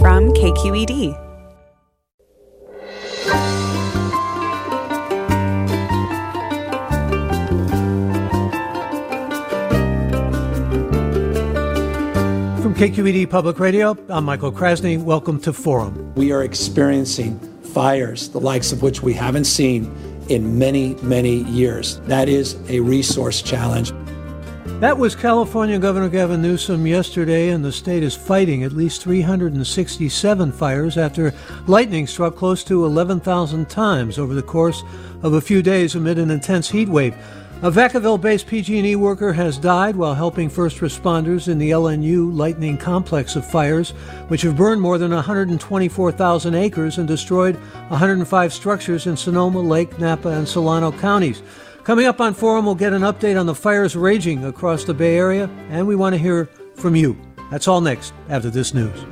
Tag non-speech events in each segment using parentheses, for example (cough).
from KQED. From KQED Public Radio, I'm Michael Krasny. Welcome to Forum. We are experiencing fires, the likes of which we haven't seen in many, many years. That is a resource challenge. That was California Governor Gavin Newsom yesterday, and the state is fighting at least 367 fires after lightning struck close to 11,000 times over the course of a few days amid an intense heat wave. A Vacaville-based PG&E worker has died while helping first responders in the LNU Lightning Complex of fires, which have burned more than 124,000 acres and destroyed 105 structures in Sonoma, Lake, Napa, and Solano counties. Coming up on Forum, we'll get an update on the fires raging across the Bay Area, and we want to hear from you. That's all next after this news.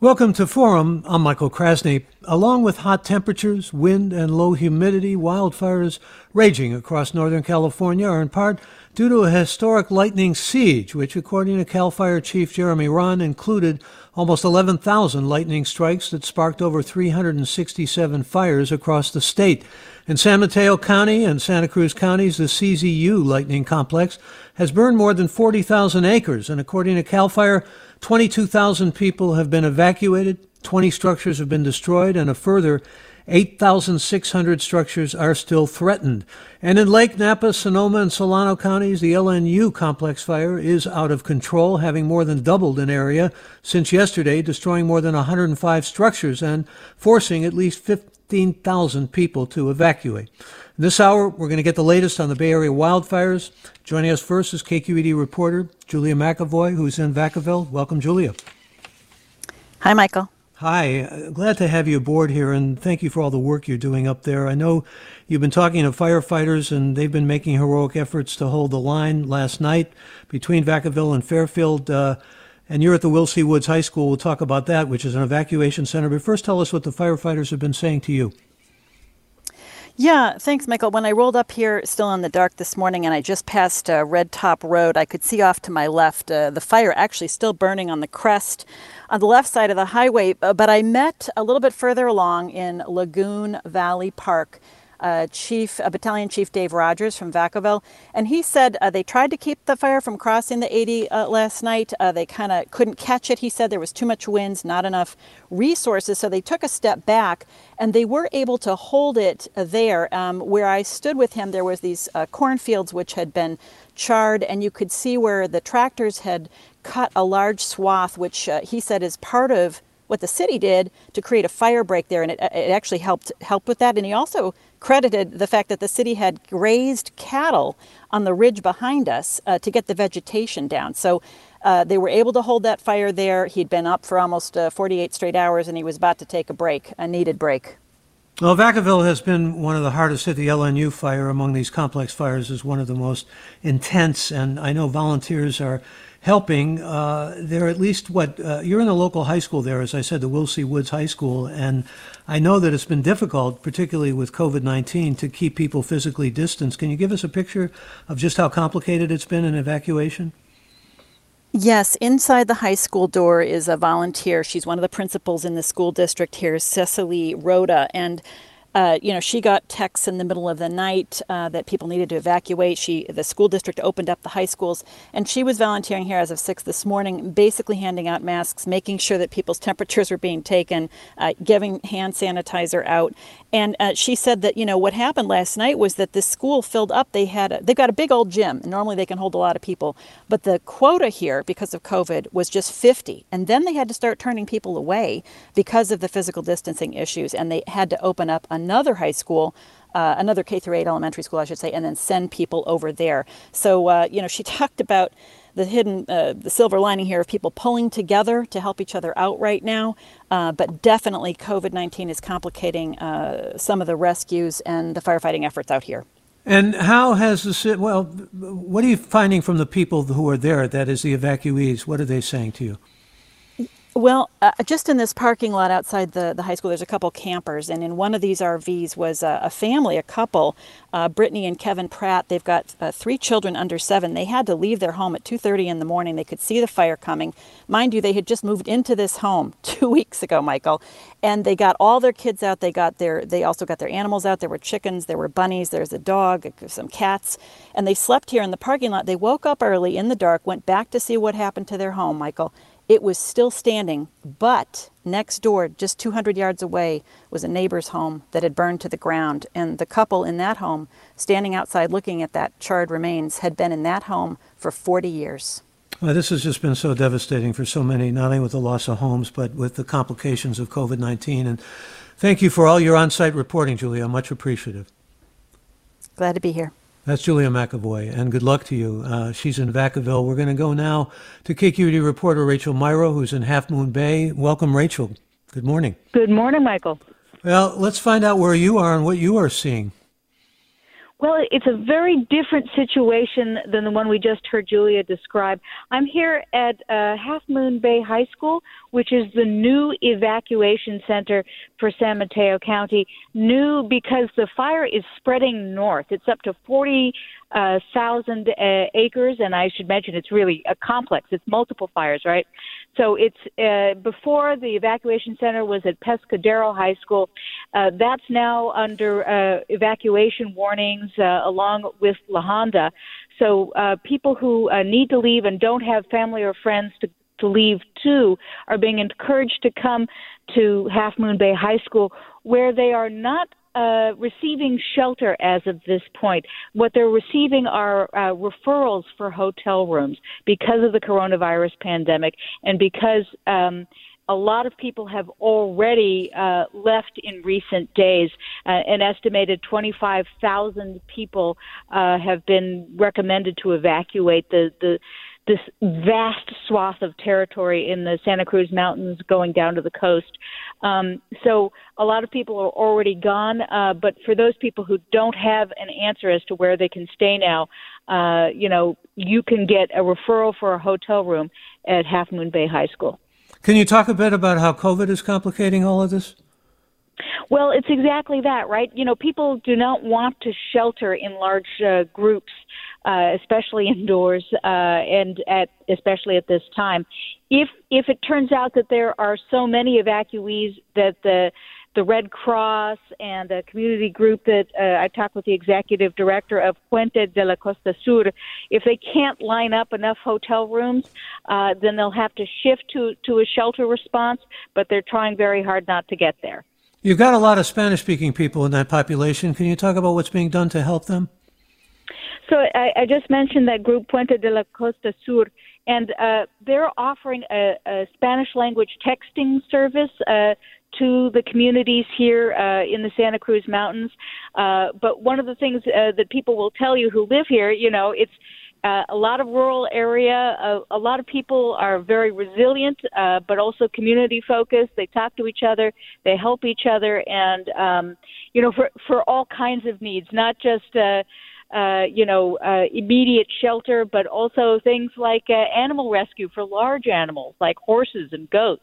Welcome to Forum. I'm Michael Krasny. Along with hot temperatures, wind, and low humidity, wildfires raging across Northern California are in part due to a historic lightning siege, which, according to CAL FIRE Chief Jeremy Rahn, included almost 11,000 lightning strikes that sparked over 367 fires across the state. In San Mateo County and Santa Cruz counties, the CZU lightning complex has burned more than 40,000 acres, and according to CAL FIRE, 22,000 people have been evacuated, 20 structures have been destroyed, and a further 8,600 structures are still threatened. And in Lake Napa, Sonoma, and Solano counties, the LNU complex fire is out of control, having more than doubled in area since yesterday, destroying more than 105 structures and forcing at least 15,000 people to evacuate. This hour, we're going to get the latest on the Bay Area wildfires. Joining us first is KQED reporter Julia McAvoy, who's in Vacaville. Welcome, Julia. Hi, Michael. Hi, glad to have you aboard here, and thank you for all the work you're doing up there. I know you've been talking to firefighters, and they've been making heroic efforts to hold the line last night between Vacaville and Fairfield. Uh, and you're at the Will C. Woods High School. We'll talk about that, which is an evacuation center. But first, tell us what the firefighters have been saying to you. Yeah, thanks, Michael. When I rolled up here, still in the dark this morning, and I just passed uh, Red Top Road, I could see off to my left uh, the fire actually still burning on the crest on the left side of the highway. Uh, but I met a little bit further along in Lagoon Valley Park uh, Chief, uh, Battalion Chief Dave Rogers from Vacaville, and he said uh, they tried to keep the fire from crossing the 80 uh, last night. Uh, they kind of couldn't catch it. He said there was too much winds, not enough resources, so they took a step back, and they were able to hold it uh, there. Um, where I stood with him, there was these cornfields which had been charred, and you could see where the tractors had cut a large swath, which he said is part of what the city did to create a fire break there, and it, it actually helped help with that. And he also credited the fact that the city had grazed cattle on the ridge behind us uh, to get the vegetation down. So uh, they were able to hold that fire there. He'd been up for almost uh, 48 straight hours, and he was about to take a break, a needed break. Well, Vacaville has been one of the hardest hit. The LNU fire among these complex fires is one of the most intense, and I know volunteers are helping. Uh, they're at least what uh, you're in a local high school there, as I said, the Will C. Woods High School, and I know that it's been difficult, particularly with COVID 19, to keep people physically distanced. Can you give us a picture of just how complicated it's been in evacuation? Yes, inside the high school door is a volunteer. She's one of the principals in the school district here, Cecily Rhoda, and uh, you know, she got texts in the middle of the night uh, that people needed to evacuate. She, the school district opened up the high schools, and she was volunteering here as of six this morning, basically handing out masks, making sure that people's temperatures were being taken, uh, giving hand sanitizer out. And uh, she said that you know what happened last night was that the school filled up. They had a, they've got a big old gym. Normally they can hold a lot of people, but the quota here because of COVID was just 50, and then they had to start turning people away because of the physical distancing issues, and they had to open up another high school. Uh, another K through 8 elementary school, I should say, and then send people over there. So, uh, you know, she (laughs) talked about the hidden, uh, the silver lining here of people pulling together to help each other out right now. Uh, but definitely, COVID 19 is complicating uh, some of the rescues and the firefighting efforts out here. And how has the well? What are you finding from the people who are there? That is the evacuees. What are they saying to you? Well, uh, just in this parking lot outside the, the high school, there's a couple campers, and in one of these RVs was a, a family, a couple, uh, Brittany and Kevin Pratt. They've got uh, three children under seven. They had to leave their home at 2:30 in the morning. They could see the fire coming. Mind you, they had just moved into this home (laughs) two weeks ago, Michael, and they got all their kids out. They got their, they also got their animals out. There were chickens, there were bunnies, there's a dog, some cats, and they slept here in the parking lot. They woke up early in the dark, went back to see what happened to their home, Michael it was still standing, but next door, just 200 yards away, was a neighbor's home that had burned to the ground. And the couple in that home, standing outside looking at that charred remains, had been in that home for 40 years. Well, this has just been so devastating for so many, not only with the loss of homes, but with the complications of COVID 19. And thank you for all your on site reporting, Julia. Much appreciative. Glad to be here. That's Julia McAvoy, and good luck to you. Uh, she's in Vacaville. We're going to go now to KQED reporter Rachel Myrow, who's in Half Moon Bay. Welcome, Rachel. Good morning. Good morning, Michael. Well, let's find out where you are and what you are seeing. Well, it's a very different situation than the one we just heard Julia describe. I'm here at uh, Half Moon Bay High School, which is the new evacuation center for San Mateo County. New because the fire is spreading north. It's up to 40,000 uh, uh, acres, and I should mention it's really a complex. It's multiple fires, right? So it's uh, before the evacuation center was at Pescadero High School. Uh, that's now under uh, evacuation warnings uh, along with La Honda. So uh, people who uh, need to leave and don't have family or friends to to leave too are being encouraged to come to Half Moon Bay High School, where they are not uh, receiving shelter as of this point. What they're receiving are uh, referrals for hotel rooms because of the coronavirus pandemic and because um, a lot of people have already uh, left in recent days. Uh, an estimated 25,000 people uh, have been recommended to evacuate the, the this vast swath of territory in the Santa Cruz Mountains going down to the coast. Um, so a lot of people are already gone, uh, but for those people who don't have an answer as to where they can stay now, uh, you know, you can get a referral for a hotel room at Half Moon Bay High School. Can you talk a bit about how COVID is complicating all of this? Well, it's exactly that, right? You know, people do not want to shelter in large uh, groups uh, especially indoors, uh, and at especially at this time. If if it turns out that there are so many evacuees that the the Red Cross and a community group that uh, I talked with the executive director of Puente de la Costa Sur. If they can't line up enough hotel rooms, uh, then they'll have to shift to, to a shelter response, but they're trying very hard not to get there. You've got a lot of Spanish speaking people in that population. Can you talk about what's being done to help them? So I, I just mentioned that group Puente de la Costa Sur, and uh, they're offering a, a Spanish language texting service uh, to the communities here uh, in the Santa Cruz Mountains. Uh, but one of the things uh, that people will tell you who live here, you know, it's uh, a lot of rural area. Uh, a lot of people are very resilient, uh, but also community focused. They talk to each other, they help each other, and um, you know, for for all kinds of needs, not just. Uh, uh, you know, uh, immediate shelter, but also things like uh, animal rescue for large animals like horses and goats.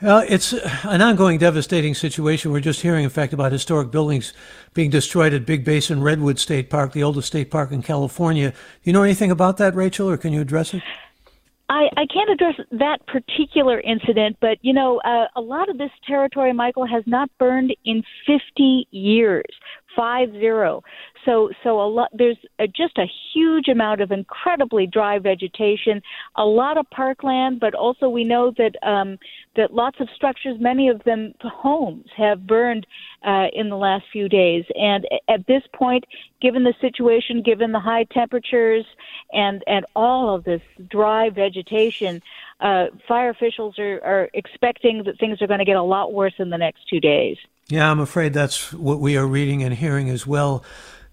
Well, it's an ongoing devastating situation. We're just hearing, in fact, about historic buildings being destroyed at Big Basin Redwood State Park, the oldest state park in California. Do you know anything about that, Rachel, or can you address it? I, I can't address that particular incident, but you know, uh, a lot of this territory, Michael, has not burned in 50 years five zero. So so a lot there's a, just a huge amount of incredibly dry vegetation, a lot of parkland, but also we know that um, that lots of structures, many of them homes, have burned uh, in the last few days. And at this point, given the situation, given the high temperatures, and and all of this dry vegetation. Uh, fire officials are, are expecting that things are going to get a lot worse in the next two days. Yeah, I'm afraid that's what we are reading and hearing as well.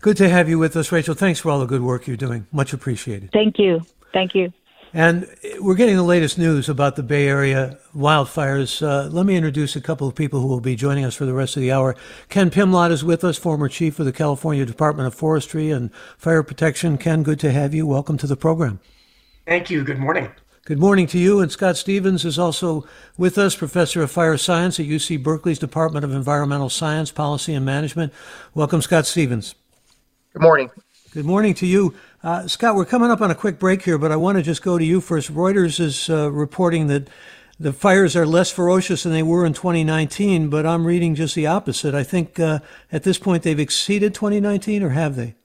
Good to have you with us, Rachel. Thanks for all the good work you're doing. Much appreciated. Thank you. Thank you. And we're getting the latest news about the Bay Area wildfires. Uh, let me introduce a couple of people who will be joining us for the rest of the hour. Ken Pimlott is with us, former chief of the California Department of Forestry and Fire Protection. Ken, good to have you. Welcome to the program. Thank you. Good morning. Good morning to you. And Scott Stevens is also with us, professor of fire science at UC Berkeley's Department of Environmental Science, Policy, and Management. Welcome, Scott Stevens. Good morning. Good morning to you. Uh, Scott, we're coming up on a quick break here, but I want to just go to you first. Reuters is uh, reporting that the fires are less ferocious than they were in 2019, but I'm reading just the opposite. I think uh, at this point they've exceeded 2019, or have they?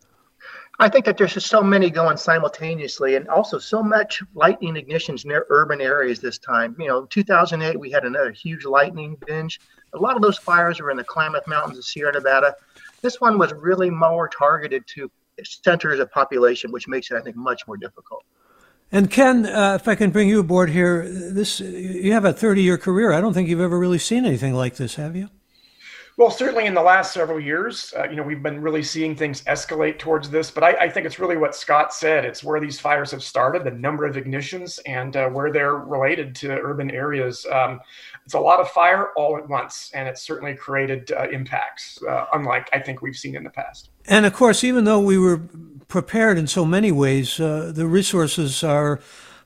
I think that there's just so many going simultaneously, and also so much lightning ignitions near urban areas this time. You know, 2008 we had another huge lightning binge. A lot of those fires were in the Klamath Mountains of Sierra Nevada. This one was really more targeted to centers of population, which makes it, I think, much more difficult. And Ken, uh, if I can bring you aboard here, this you have a 30-year career. I don't think you've ever really seen anything like this, have you? Well, certainly in the last several years, uh, you know, we've been really seeing things escalate towards this. But I, I, think it's really what Scott said. It's where these fires have started, the number of ignitions, and uh, where they're related to urban areas. Um, it's a lot of fire all at once, and it's certainly created uh, impacts, uh, unlike I think we've seen in the past. And of course, even though we were prepared in so many ways, uh, the resources are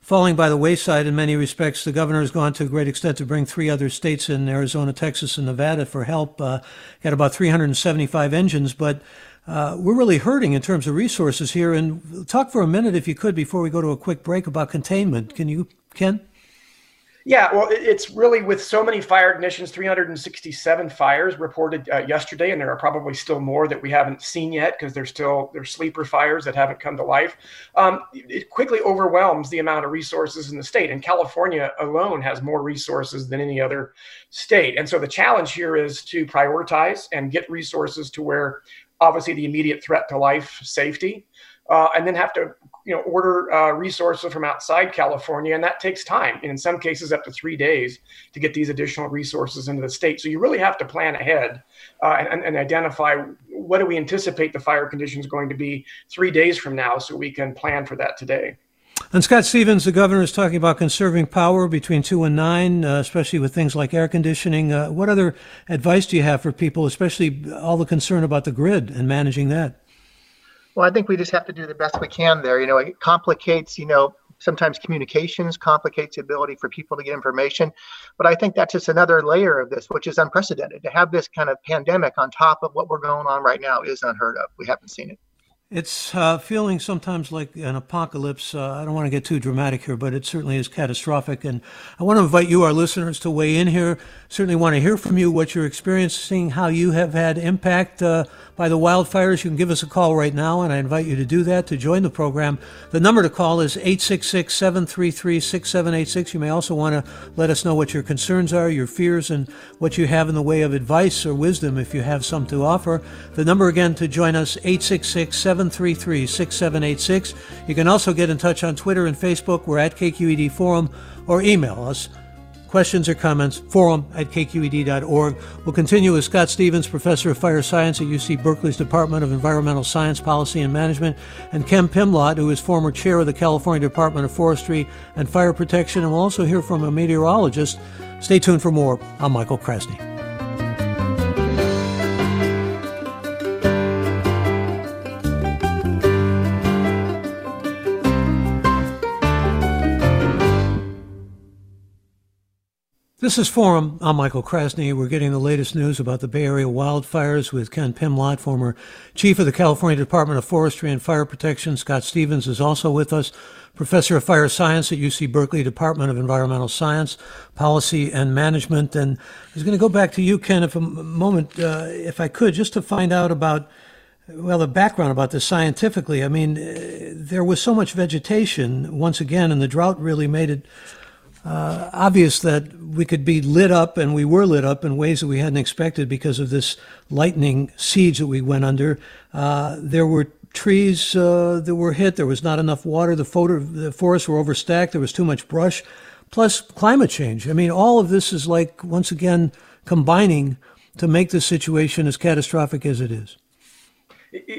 falling by the wayside in many respects. The governor has gone to a great extent to bring three other states in Arizona, Texas, and Nevada for help. Uh, got about 375 engines, but uh, we're really hurting in terms of resources here. And talk for a minute, if you could, before we go to a quick break about containment. Can you, Ken? Yeah, well, it's really with so many fire ignitions, 367 fires reported uh, yesterday, and there are probably still more that we haven't seen yet because there's still there's sleeper fires that haven't come to life. Um, it quickly overwhelms the amount of resources in the state, and California alone has more resources than any other state. And so the challenge here is to prioritize and get resources to where obviously the immediate threat to life safety uh, and then have to you know order uh, resources from outside California, and that takes time. And in some cases, up to three days to get these additional resources into the state. So you really have to plan ahead uh, and, and, identify what do we anticipate the fire conditions going to be three days from now, so we can plan for that today. And Scott Stevens, the governor, is talking about conserving power between two and nine, uh, especially with things like air conditioning. Uh, what other advice do you have for people, especially all the concern about the grid and managing that? Well, I think we just have to do the best we can there. You know, it complicates, you know, sometimes communications complicates the ability for people to get information. But I think that's just another layer of this, which is unprecedented. To have this kind of pandemic on top of what we're going on right now is unheard of. We haven't seen it. It's uh, feeling sometimes like an apocalypse. Uh, I don't want to get too dramatic here, but it certainly is catastrophic. And I want to invite you, our listeners, to weigh in here. Certainly want to hear from you what you're experiencing, how you have had impact uh, by the wildfires. You can give us a call right now, and I invite you to do that to join the program. The number to call is 866 733 6786. You may also want to let us know what your concerns are, your fears, and what you have in the way of advice or wisdom if you have some to offer. The number again to join us, 866 733 733 6786. You can also get in touch on Twitter and Facebook. We're at KQED Forum or email us. Questions or comments, forum at kqed.org. We'll continue with Scott Stevens, professor of fire science at UC Berkeley's Department of Environmental Science, Policy, and Management, and Ken Pimlott, who is former chair of the California Department of Forestry and Fire Protection. And we'll also hear from a meteorologist. Stay tuned for more. I'm Michael Krasny. This is Forum. I'm Michael Krasny. We're getting the latest news about the Bay Area wildfires with Ken Pimlott, former chief of the California Department of Forestry and Fire Protection. Scott Stevens is also with us, professor of fire science at UC Berkeley Department of Environmental Science, Policy and Management. And I was going to go back to you, Ken, if a moment, uh, if I could, just to find out about well, the background about this scientifically, I mean, uh, there was so much vegetation once again, and the drought really made it uh, obvious that we could be lit up, and we were lit up in ways that we hadn't expected because of this lightning siege that we went under. Uh, there were trees uh, that were hit. There was not enough water. The, photo, the forests were overstacked. There was too much brush. Plus, climate change. I mean, all of this is like, once again, combining to make the situation as catastrophic as it is.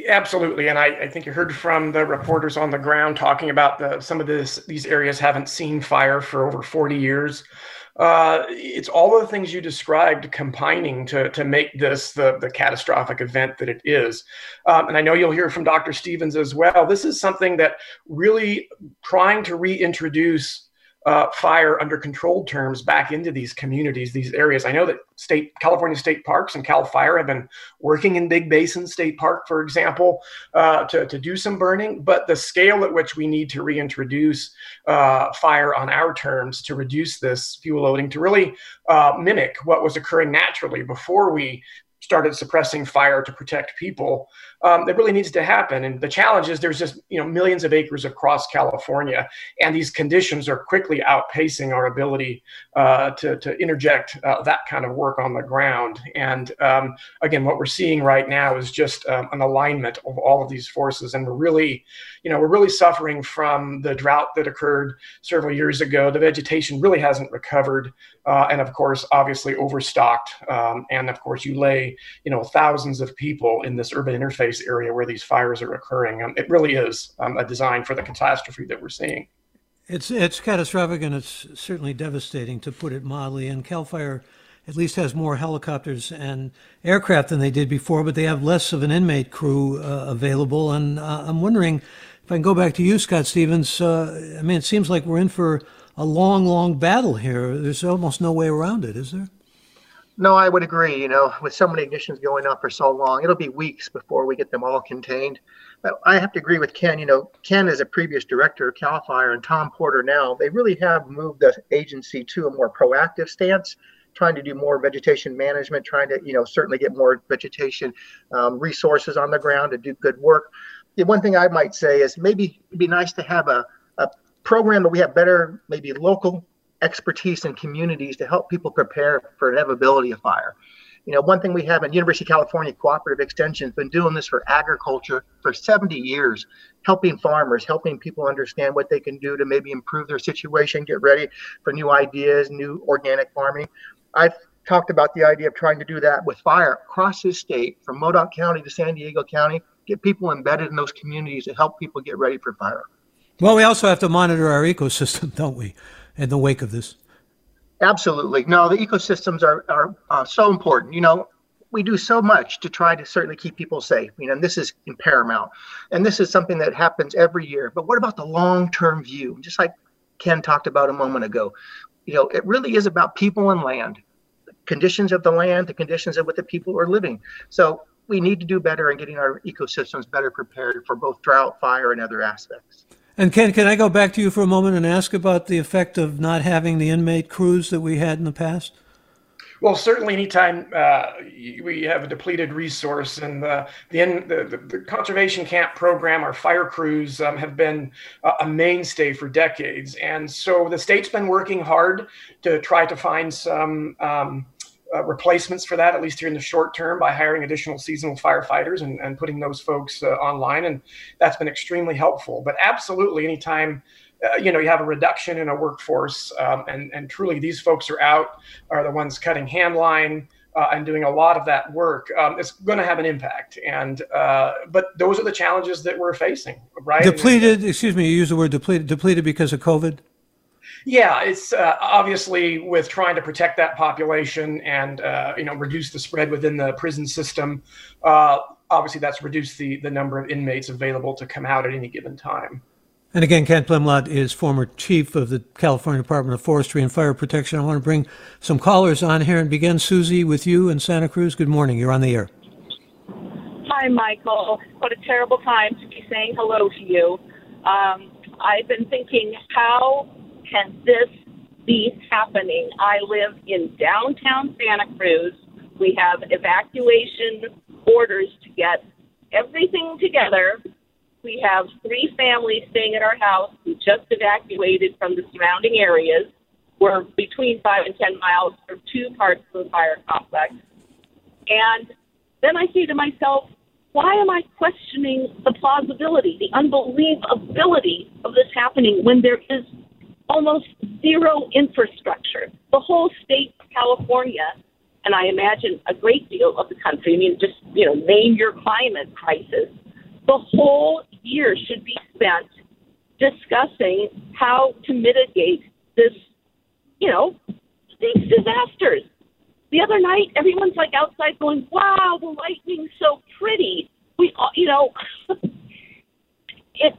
Absolutely, and I, I, think you heard from the reporters on the ground talking about the, some of this. These areas haven't seen fire for over 40 years. Uh, it's all of the things you described combining to, to make this the, the catastrophic event that it is. Um, and I know you'll hear from Dr. Stevens as well. This is something that really trying to reintroduce uh, fire under controlled terms back into these communities, these areas. I know that state California state parks and Cal Fire have been working in Big Basin State Park, for example, uh, to, to do some burning, but the scale at which we need to reintroduce uh, fire on our terms to reduce this fuel loading, to really uh, mimic what was occurring naturally before we started suppressing fire to protect people um, that really needs to happen. And the challenge is there's just you know millions of acres across California, and these conditions are quickly outpacing our ability uh, to, to interject uh, that kind of work on the ground. And um, again, what we're seeing right now is just um, an alignment of all of these forces, and we're really, you know, we're really suffering from the drought that occurred several years ago. The vegetation really hasn't recovered, uh, and of course, obviously overstocked. Um, and of course, you lay you know thousands of people in this urban interface area where these fires are occurring. Um, it really is um, a design for the catastrophe that we're seeing. It's it's catastrophic and it's certainly devastating to put it mildly. And Cal Fire at least has more helicopters and aircraft than they did before, but they have less of an inmate crew uh, available. And uh, I'm wondering if I can go back to you, Scott Stevens. Uh, I mean, it seems like we're in for a long, long battle here. There's almost no way around it, is there? No, I would agree. You know, with so many ignitions going on for so long, it'll be weeks before we get them all contained. But I have to agree with Ken. You know, Ken is a previous director of Cal Fire, and Thom Porter now. They really have moved the agency to a more proactive stance, trying to do more vegetation management, trying to, you know, certainly get more vegetation um, resources on the ground to do good work. The one thing I might say is maybe it'd be nice to have a, a program that we have better, maybe local expertise in communities to help people prepare for inevitability of fire. You know, one thing we have in University of California Cooperative Extension has been doing this for agriculture for 70 years, helping farmers, helping people understand what they can do to maybe improve their situation, get ready for new ideas, new organic farming. I've talked about the idea of trying to do that with fire across this state, from Modoc County to San Diego County, get people embedded in those communities to help people get ready for fire. Well, we also have to monitor our ecosystem, (laughs) don't we? In the wake of this? Absolutely. No, the ecosystems are, are uh, so important. You know, we do so much to try to certainly keep people safe. You know, and this is paramount. And this is something that happens every year. But what about the long term view? Just like Ken talked about a moment ago, you know, it really is about people and land, the conditions of the land, the conditions of what the people are living. So we need to do better in getting our ecosystems better prepared for both drought, fire, and other aspects. And Ken, can I go back to you for a moment and ask about the effect of not having the inmate crews that we had in the past? Well, certainly, anytime uh, we have a depleted resource, and the the, the, the conservation camp program, our fire crews um, have been a mainstay for decades, and so the state's been working hard to try to find some. Um, uh, replacements for that, at least here in the short term, by hiring additional seasonal firefighters and, and putting those folks uh, online. And that's been extremely helpful. But absolutely, anytime uh, you know you have a reduction in a workforce, um, and and truly these folks are out, are the ones cutting hand line. Uh, and doing a lot of that work, um, it's going to have an impact. And uh, but those are the challenges that we're facing, right? Depleted. excuse me. You use the word depleted. Depleted because of COVID. Yeah, it's uh, obviously with trying to protect that population and uh, you know reduce the spread within the prison system. Uh, obviously, that's reduced the the number of inmates available to come out at any given time. And again, Kent Pimlott is former chief of the California Department of Forestry and Fire Protection. I want to bring some callers on here and begin, Susie, with you in Santa Cruz. Good morning. You're on the air. Hi, Michael. What a terrible time to be saying hello to you. Um, I've been thinking, how can this be happening? I live in downtown Santa Cruz. We have evacuation orders to get everything together. We have three families staying at our house who just evacuated from the surrounding areas. We're between five and ten miles from two parts of the fire complex. And then I say to myself, why am I questioning the plausibility, the unbelievability of this happening when there is almost zero infrastructure. The whole state of California, and I imagine a great deal of the country, I mean, just, you know, name your climate crisis, the whole year should be spent discussing how to mitigate this, you know, these disasters. The other night, everyone's like outside going, wow, the lightning's so pretty. We, you know, (laughs) it,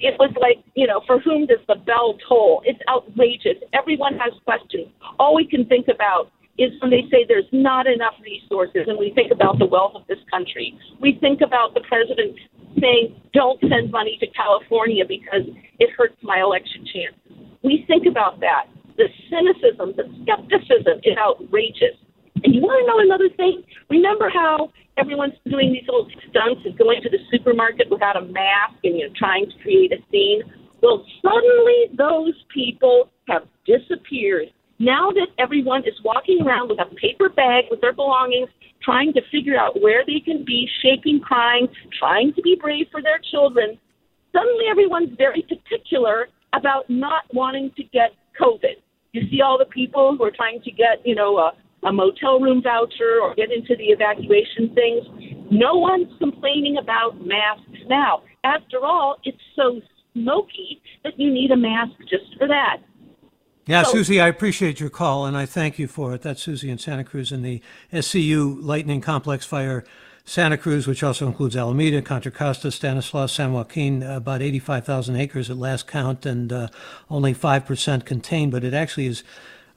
it was like, you know, for whom does the bell toll? It's outrageous. Everyone has questions. All we can think about is when they say there's not enough resources and we think about the wealth of this country. We think about the president saying, don't send money to California because it hurts my election chances. We think about that. The cynicism, the skepticism is outrageous. And you want to know another thing? Remember how everyone's doing these little stunts and going to the supermarket without a mask and you know trying to create a scene? Well, suddenly those people have disappeared. Now that everyone is walking around with a paper bag with their belongings, trying to figure out where they can be, shaking, crying, trying to be brave for their children, suddenly everyone's very particular about not wanting to get COVID. You see all the people who are trying to get, you know, a, a motel room voucher or get into the evacuation things. No one's complaining about masks now. After all, it's so smoky that you need a mask just for that. Yeah, so, Susie, I appreciate your call and I thank you for it. That's Susie in Santa Cruz in the CZU Lightning Complex Fire. Santa Cruz, which also includes Alameda, Contra Costa, Stanislaus, San Joaquin, about 85,000 acres at last count, and uh, only 5% contained, but it actually is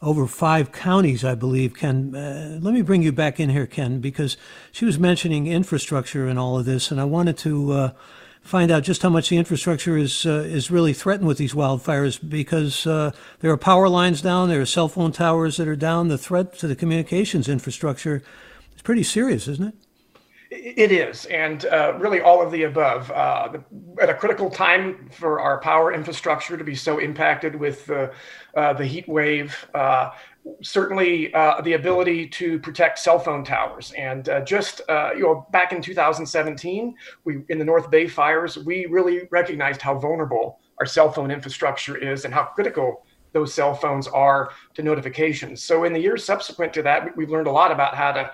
over five counties, I believe. Ken, uh, let me bring you back in here, Ken, because she was mentioning infrastructure and all of this, and I wanted to uh, find out just how much the infrastructure is uh, is really threatened with these wildfires, because uh, there are power lines down, there are cell phone towers that are down. The threat to the communications infrastructure is pretty serious, isn't it? It is, and uh, really all of the above. Uh, the, at a critical time for our power infrastructure to be so impacted with the, uh, the heat wave, uh, certainly uh, the ability to protect cell phone towers. And uh, just you know, back in 2017, we in the North Bay fires, we really recognized how vulnerable our cell phone infrastructure is and how critical those cell phones are to notifications. So in the years subsequent to that, we've learned a lot about how to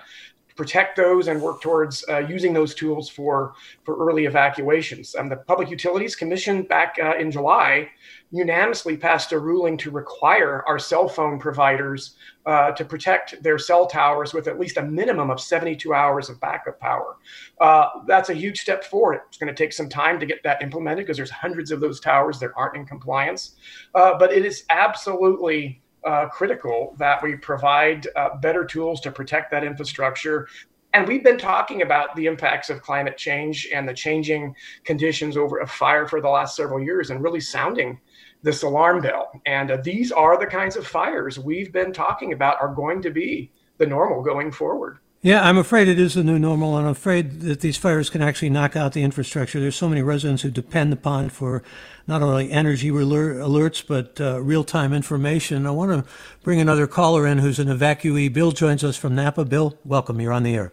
protect those and work towards uh, using those tools for, for early evacuations. Um, the Public Utilities Commission back uh, in July unanimously passed a ruling to require our cell phone providers uh, to protect their cell towers with at least a minimum of 72 hours of backup power. Uh, that's a huge step forward. It's going to take some time to get that implemented because there's hundreds of those towers that aren't in compliance. Uh, but it is absolutely uh, critical that we provide uh, better tools to protect that infrastructure. And we've been talking about the impacts of climate change and the changing conditions over a fire for the last several years and really sounding this alarm bell. And uh, these are the kinds of fires we've been talking about are going to be the normal going forward. Yeah, I'm afraid it is the new normal, and I'm afraid that these fires can actually knock out the infrastructure. There's so many residents who depend upon for not only energy alerts but uh, real-time information. I want to bring another caller in who's an evacuee. Bill joins us from Napa. Bill, welcome. You're on the air.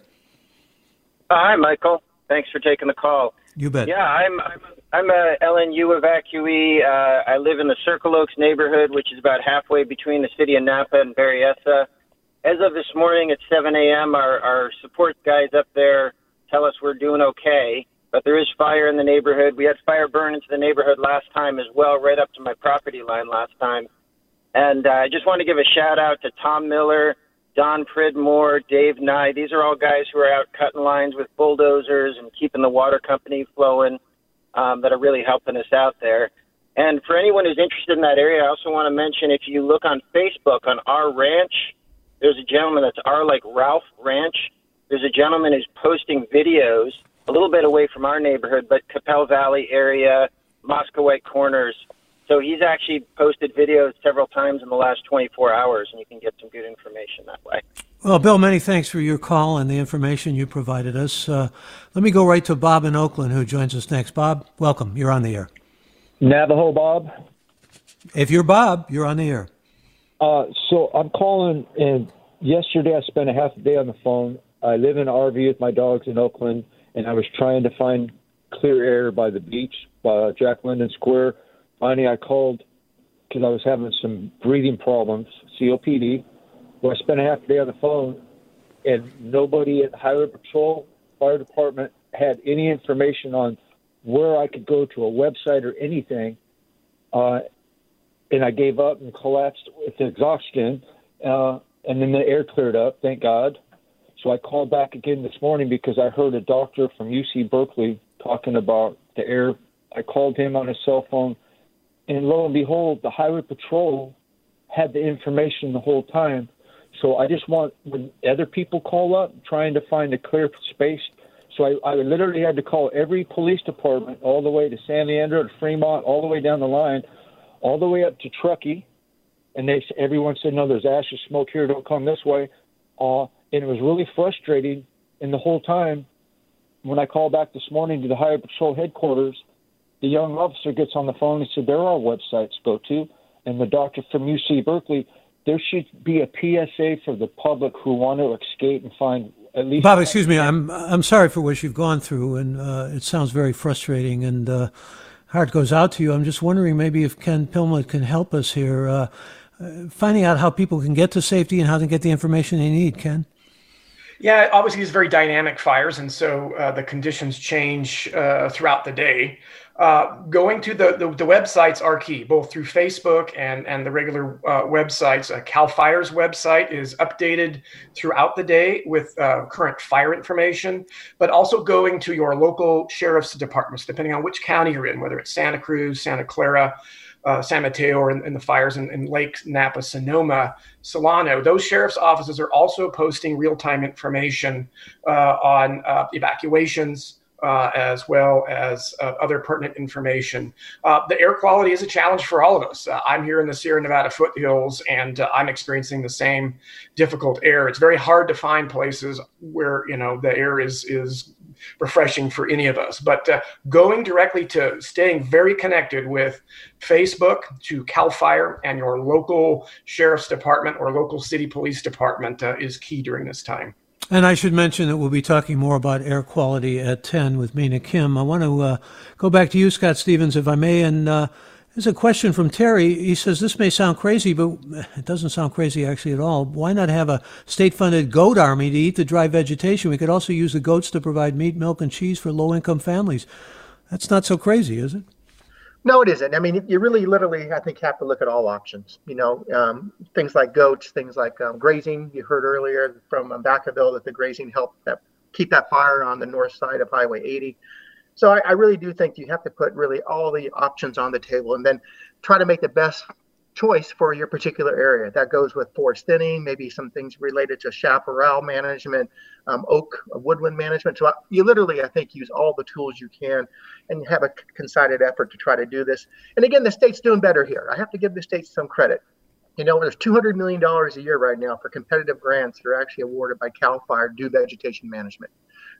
Uh, hi, Michael. Thanks for taking the call. You bet. Yeah, I'm I'm, I'm a LNU evacuee. Uh, I live in the Circle Oaks neighborhood, which is about halfway between the city of Napa and Berryessa as of this morning at 7 a.m., our, our support guys up there tell us we're doing okay, but there is fire in the neighborhood. We had fire burn into the neighborhood last time as well, right up to my property line last time. And uh, I just want to give a shout out to Tom Miller, Don Pridmore, Dave Nye. These are all guys who are out cutting lines with bulldozers and keeping the water company flowing um, that are really helping us out there. And for anyone who's interested in that area, I also want to mention if you look on Facebook on our ranch, there's a gentleman that's our like Ralph Ranch. There's a gentleman who's posting videos a little bit away from our neighborhood, but Capell Valley area, Moskowite Corners. So he's actually posted videos several times in the last 24 hours, and you can get some good information that way. Well, Bill, many thanks for your call and the information you provided us. Uh, let me go right to Bob in Oakland, who joins us next. Bob, welcome. You're on the air. Navajo Bob. If you're Bob, you're on the air. Uh, so I'm calling, and yesterday I spent a half a day on the phone. I live in an RV with my dogs in Oakland, and I was trying to find clear air by the beach, by Jack London Square. Finally, I called because I was having some breathing problems, COPD. Well, I spent a half a day on the phone, and nobody at Highway Patrol, Fire Department had any information on where I could go to a website or anything. Uh, and I gave up and collapsed with exhaustion. Uh, and then the air cleared up, thank God. So I called back again this morning because I heard a doctor from UC Berkeley talking about the air I called him on his cell phone, and lo and behold, the highway patrol had the information the whole time. So I just want when other people call up trying to find a clear space. So I, I literally had to call every police department all the way to San Leandro to Fremont, all the way down the line, all the way up to Truckee, and they everyone said no, there's ashes, smoke here, don't come this way. Uh, and it was really frustrating. And the whole time, when I called back this morning to the Highway Patrol headquarters, the young officer gets on the phone and said there are websites go to, and the doctor from UC Berkeley, there should be a PSA for the public who want to escape and find at least. Bob, excuse me, I'm I'm sorry for what you've gone through, and uh, it sounds very frustrating, and uh, heart goes out to you. I'm just wondering maybe if Ken Pimlott can help us here, uh, finding out how people can get to safety and how to get the information they need. Ken. Yeah, obviously, these very dynamic fires, and so uh, the conditions change uh, throughout the day. Uh, going to the, the, the, websites are key, both through Facebook and, and the regular uh, websites. Uh, CAL FIRE's website is updated throughout the day with uh, current fire information, but also going to your local sheriff's departments, depending on which county you're in, whether it's Santa Cruz, Santa Clara, uh, San Mateo, or in, the fires in, in, Lake Napa, Sonoma, Solano. Those sheriff's offices are also posting real time information on evacuations uh, as well as uh, other pertinent information. Uh, the air quality is a challenge for all of us. Uh, I'm here in the Sierra Nevada foothills and uh, I'm experiencing the same difficult air. It's very hard to find places where you know the air is is refreshing for any of us. But uh, going directly to staying very connected with Facebook, to CAL FIRE, and your local sheriff's department or local city police department is key during this time. And I should mention that we'll be talking more about air quality at 10 with Mina Kim. I want to uh, go back to you, Scott Stevens, if I may. And uh, there's a question from Terry. He says, This may sound crazy, but (laughs) it doesn't sound crazy actually at all. Why not have a state funded goat army to eat the dry vegetation? We could also use the goats to provide meat, milk, and cheese for low income families. That's not so crazy, is it? No, it isn't. I mean, you really, literally, I think, have to look at all options. You know, um, things like goats, things like um, grazing. You heard earlier from um, Vacaville that the grazing helped that keep that fire on the north side of Highway 80. So I, I really do think you have to put really all the options on the table and then try to make the best choice for your particular area. That goes with forest thinning, maybe some things related to chaparral management, um, oak uh, woodland management. So you literally, I think, use all the tools you can and have a concerted effort to try to do this. And again, the state's doing better here. I have to give the state some credit. You know, there's $200 million a year right now for competitive grants that are actually awarded by CAL FIRE do vegetation management.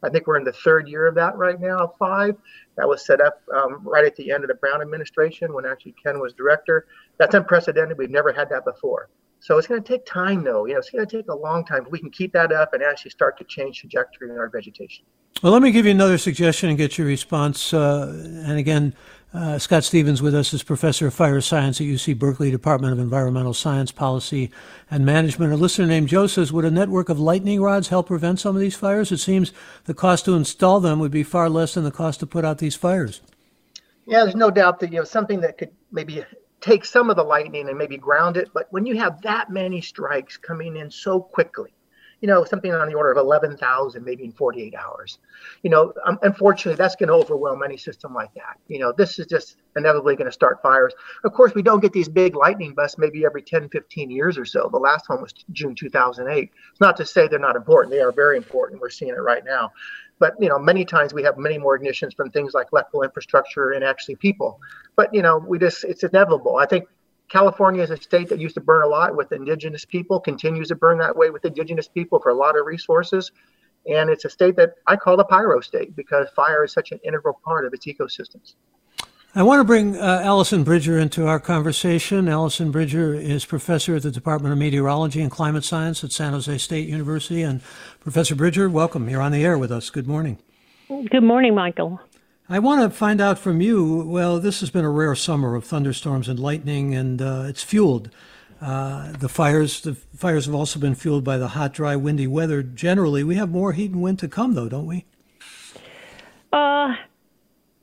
I think we're in the third year of that right now, five. That was set up um, right at the end of the Brown administration when actually Ken was director. That's unprecedented. We've never had that before. So it's going to take time, though. You know, it's going to take a long time. If we can keep that up and actually start to change trajectory in our vegetation. Well, let me give you another suggestion and get your response. Uh, and again, uh, Scott Stevens with us is professor of fire science at UC Berkeley Department of Environmental Science, Policy, and Management. A listener named Joe says, would a network of lightning rods help prevent some of these fires? It seems the cost to install them would be far less than the cost to put out these fires. Yeah, there's no doubt that you know something that could maybe take some of the lightning and maybe ground it. But when you have that many strikes coming in so quickly, you know, something on the order of 11,000 maybe in 48 hours, you know, um, unfortunately, that's going to overwhelm any system like that. You know, this is just inevitably going to start fires. Of course, we don't get these big lightning busts maybe every 10, 15 years or so. The last one was June 2008. It's not to say they're not important. They are very important. We're seeing it right now. But you know, many times we have many more ignitions from things like electrical infrastructure and actually people. But you know, we just it's inevitable. I think California is a state that used to burn a lot with indigenous people, continues to burn that way with indigenous people for a lot of resources. And it's a state that I call the pyro state because fire is such an integral part of its ecosystems. I want to bring uh, Alison Bridger into our conversation. Alison Bridger is professor at the Department of Meteorology and Climate Science at San Jose State University. And Professor Bridger, welcome. You're on the air with us. Good morning. Good morning, Michael. I want to find out from you. Well, this has been a rare summer of thunderstorms and lightning, and uh, it's fueled. Uh, the fires. The fires have also been fueled by the hot, dry, windy weather. Generally, we have more heat and wind to come, though, don't we? Uh,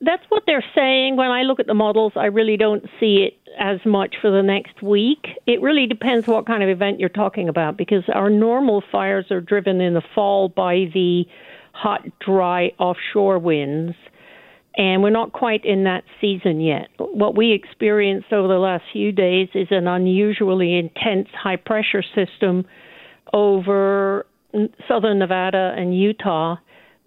that's what they're saying. When I look at the models, I really don't see it as much for the next week. It really depends what kind of event you're talking about because our normal fires are driven in the fall by the hot, dry offshore winds. And we're not quite in that season yet. What we experienced over the last few days is an unusually intense high pressure system over southern Nevada and Utah,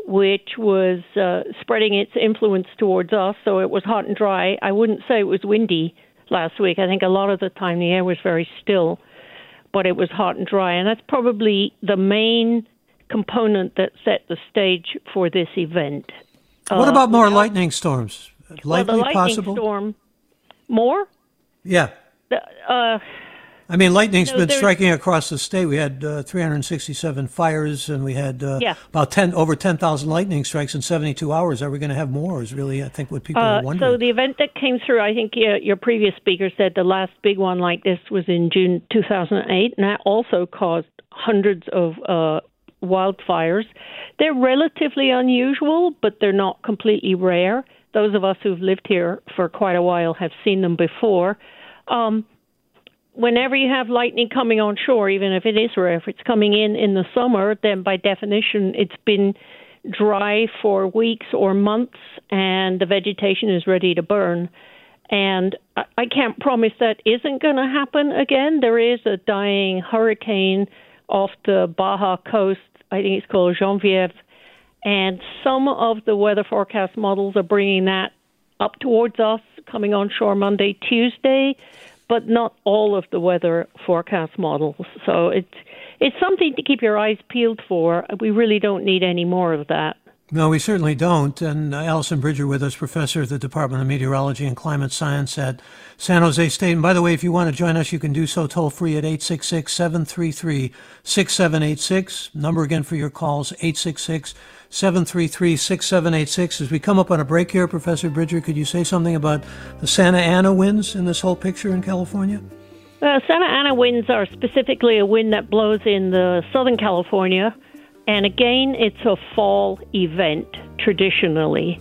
which was uh, spreading its influence towards us. So it was hot and dry. I wouldn't say it was windy last week. I think a lot of the time the air was very still, but it was hot and dry. And that's probably the main component that set the stage for this event. What uh, about more lightning storms? Likely well, the lightning possible? storm. More? Yeah. Uh, I mean, lightning's no, been striking across the state. We had uh, 367 fires, and we had uh, yeah. about 10 over 10,000 lightning strikes in 72 hours. Are we going to have more? Is really, I think, what people uh, are wondering. So the event that came through, I think your, your previous speaker said the last big one like this was in June 2008, and that also caused hundreds of uh, wildfires. They're relatively unusual, but they're not completely rare. Those of us who've lived here for quite a while have seen them before. Um, whenever you have lightning coming on shore, even if it is rare, if it's coming in in the summer, then by definition it's been dry for weeks or months and the vegetation is ready to burn. And I can't promise that isn't going to happen again. There is a dying hurricane off the Baja coast. I think it's called Genevieve. And some of the weather forecast models are bringing that up towards us, coming onshore Monday, Tuesday but not all of the weather forecast models. So it's it's something to keep your eyes peeled for. We really don't need any more of that. No, we certainly don't. And uh, Alison Bridger with us, professor at the Department of Meteorology and Climate Science at San Jose State. And by the way, if you want to join us, you can do so toll free at 866 733 6786. Number again for your calls, 866 733 6786. As we come up on a break here, Professor Bridger, could you say something about the Santa Ana winds in this whole picture in California? Uh, Santa Ana winds are specifically a wind that blows in the Southern California and again, it's a fall event traditionally.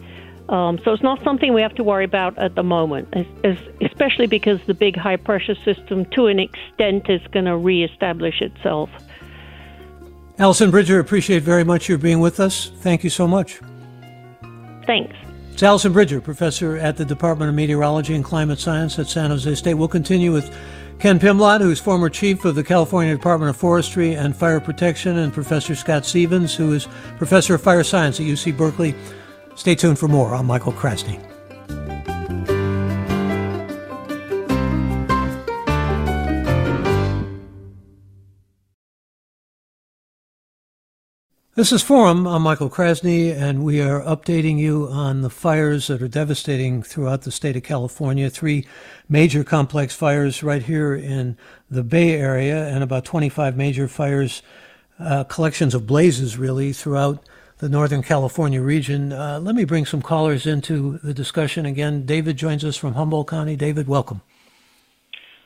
Um, so it's not something we have to worry about at the moment, as, as, especially because the big high pressure system, to an extent, is going to reestablish itself. Alison Bridger, appreciate very much your being with us. Thank you so much. Thanks. It's Alison Bridger, professor at the Department of Meteorology and Climate Science at San Jose State. We'll continue with Ken Pimlott, who is former chief of the California Department of Forestry and Fire Protection, and Professor Scott Stevens, who is professor of fire science at UC Berkeley. Stay tuned for more. I'm Michael Krasny. This is Forum. I'm Michael Krasny, and we are updating you on the fires that are devastating throughout the state of California. Three major complex fires right here in the Bay Area, and about 25 major fires, uh, collections of blazes really throughout the Northern California region. Uh, let me bring some callers into the discussion again. David joins us from Humboldt County. David, welcome.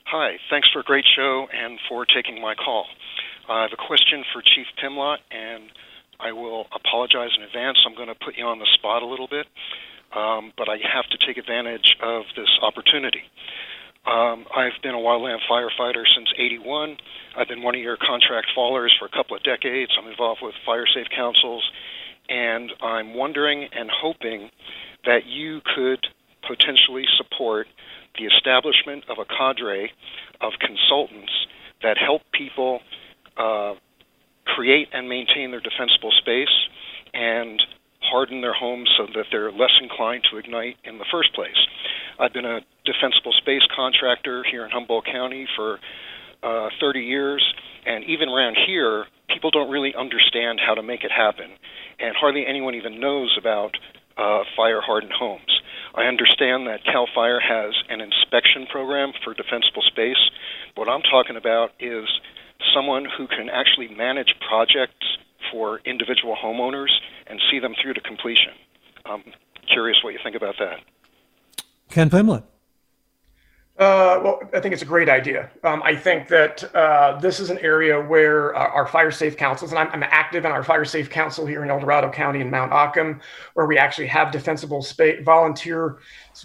Hi, thanks for a great show and for taking my call. I have a question for Chief Pimlott and I will apologize in advance. I'm going to put you on the spot a little bit, um, but I have to take advantage of this opportunity. Um, I've been a wildland firefighter since 81. I've been one of your contract fallers for a couple of decades. I'm involved with fire safe councils, and I'm wondering and hoping that you could potentially support the establishment of a cadre of consultants that help people uh, create and maintain their defensible space and harden their homes so that they're less inclined to ignite in the first place. I've been a defensible space contractor here in Humboldt County for uh, 30 years, and even around here, people don't really understand how to make it happen, and hardly anyone even knows about uh, fire hardened homes. I understand that CAL FIRE has an inspection program for defensible space. What I'm talking about is someone who can actually manage projects for individual homeowners and see them through to completion. I'm curious what you think about that. Ken Pimlott. Uh, well, I think it's a great idea. Um, I think that uh, this is an area where uh, our fire safe councils, and I'm, I'm, active in our fire safe council here in El Dorado County in Mount Aukum, where we actually have defensible space, volunteer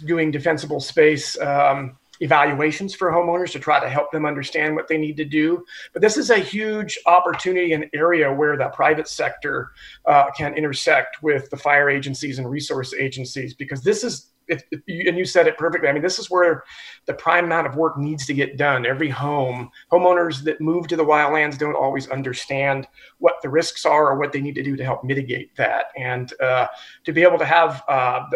doing defensible space. Um, evaluations for homeowners to try to help them understand what they need to do. But this is a huge opportunity and area where the private sector uh, can intersect with the fire agencies and resource agencies because this is if, if you, and you said it perfectly. I mean, this is where the prime amount of work needs to get done. Every home, homeowners that move to the wildlands don't always understand what the risks are or what they need to do to help mitigate that. And uh, to be able to have uh,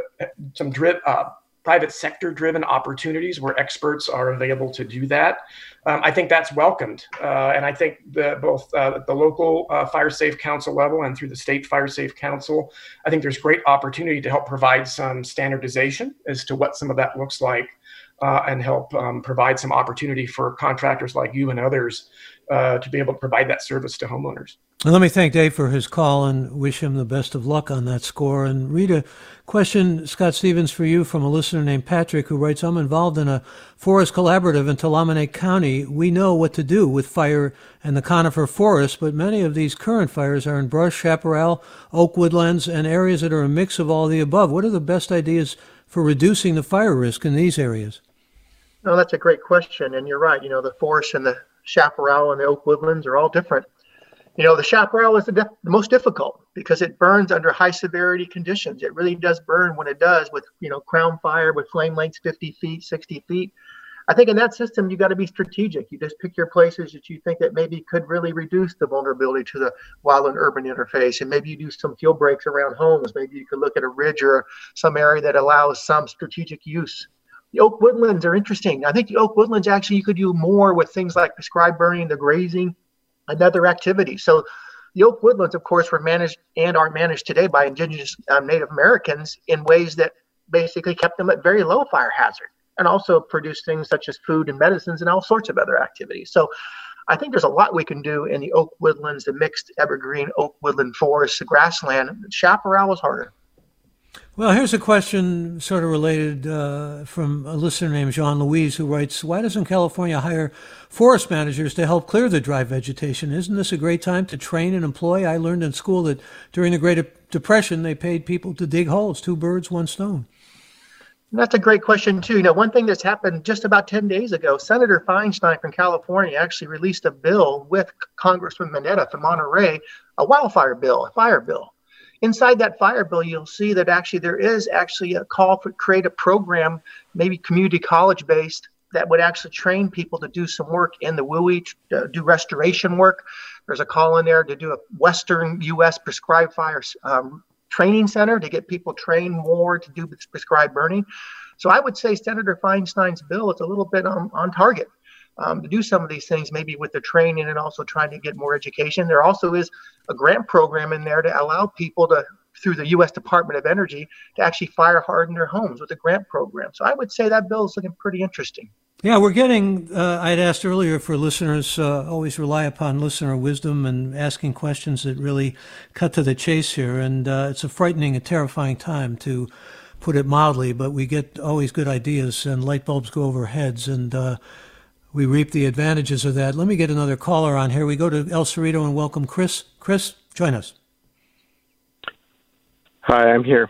some drip, uh, private sector driven opportunities where experts are available to do that. Um, I think that's welcomed. Uh, and I think that both uh, at the local uh, fire safe council level and through the state fire safe council, I think there's great opportunity to help provide some standardization as to what some of that looks like uh, and help um, provide some opportunity for contractors like you and others uh, to be able to provide that service to homeowners. And let me thank Dave for his call and wish him the best of luck on that score. And read a question, Scott Stevens, for you from a listener named Patrick who writes, I'm involved in a forest collaborative in Tuolumne County. We know what to do with fire and the conifer forest, but many of these current fires are in brush, chaparral, oak woodlands, and areas that are a mix of all the above. What are the best ideas for reducing the fire risk in these areas? No, that's a great question. And you're right. You know, the forest and the chaparral and the oak woodlands are all different. You know, the chaparral is the, the, most difficult because it burns under high severity conditions. It really does burn when it does with, you know, crown fire with flame lengths 50 feet, 60 feet. I think in that system, you got to be strategic. You just pick your places that you think that maybe could really reduce the vulnerability to the wild and urban interface. And maybe you do some fuel breaks around homes. Maybe you could look at a ridge or some area that allows some strategic use the oak woodlands are interesting. I think the oak woodlands actually you could do more with things like prescribed burning, the grazing, and activity. So the oak woodlands, of course, were managed and are managed today by indigenous um, Native Americans in ways that basically kept them at very low fire hazard and also produced things such as food and medicines and all sorts of other activities. So I think there's a lot we can do in the oak woodlands, the mixed evergreen oak woodland forest, the grassland. Chaparral is harder. Well, here's a question sort of related uh, from a listener named Jean Louise who writes Why doesn't California hire forest managers to help clear the dry vegetation? Isn't this a great time to train and employ? I learned in school that during the Great Depression, they paid people to dig holes, two birds, one stone. That's a great question, too. You know, one thing that's happened just about 10 days ago, Senator Feinstein from California actually released a bill with Congressman Panetta from Monterey, a wildfire bill, a fire bill inside that fire bill, you'll see that actually there is actually a call for create a program, maybe community college based, that would actually train people to do some work in the WUI, uh, do restoration work. There's a call in there to do a Western U.S. prescribed fire um, training center to get people trained more to do prescribed burning. So I would say Senator Feinstein's bill is a little bit on, on target um, to do some of these things, maybe with the training and also trying to get more education. There also is a grant program in there to allow people to, through the U.S. Department of Energy, to actually fire harden their homes with a grant program. So I would say that bill is looking pretty interesting. Yeah, we're getting. Uh, I'd asked earlier for listeners uh, always rely upon listener wisdom and asking questions that really cut to the chase here. And uh, it's a frightening and terrifying time to put it mildly, but we get always good ideas and light bulbs go over heads. And uh, we reap the advantages of that. Let me get another caller on here. We go to El Cerrito and welcome Chris. Chris, join us. Hi, I'm here.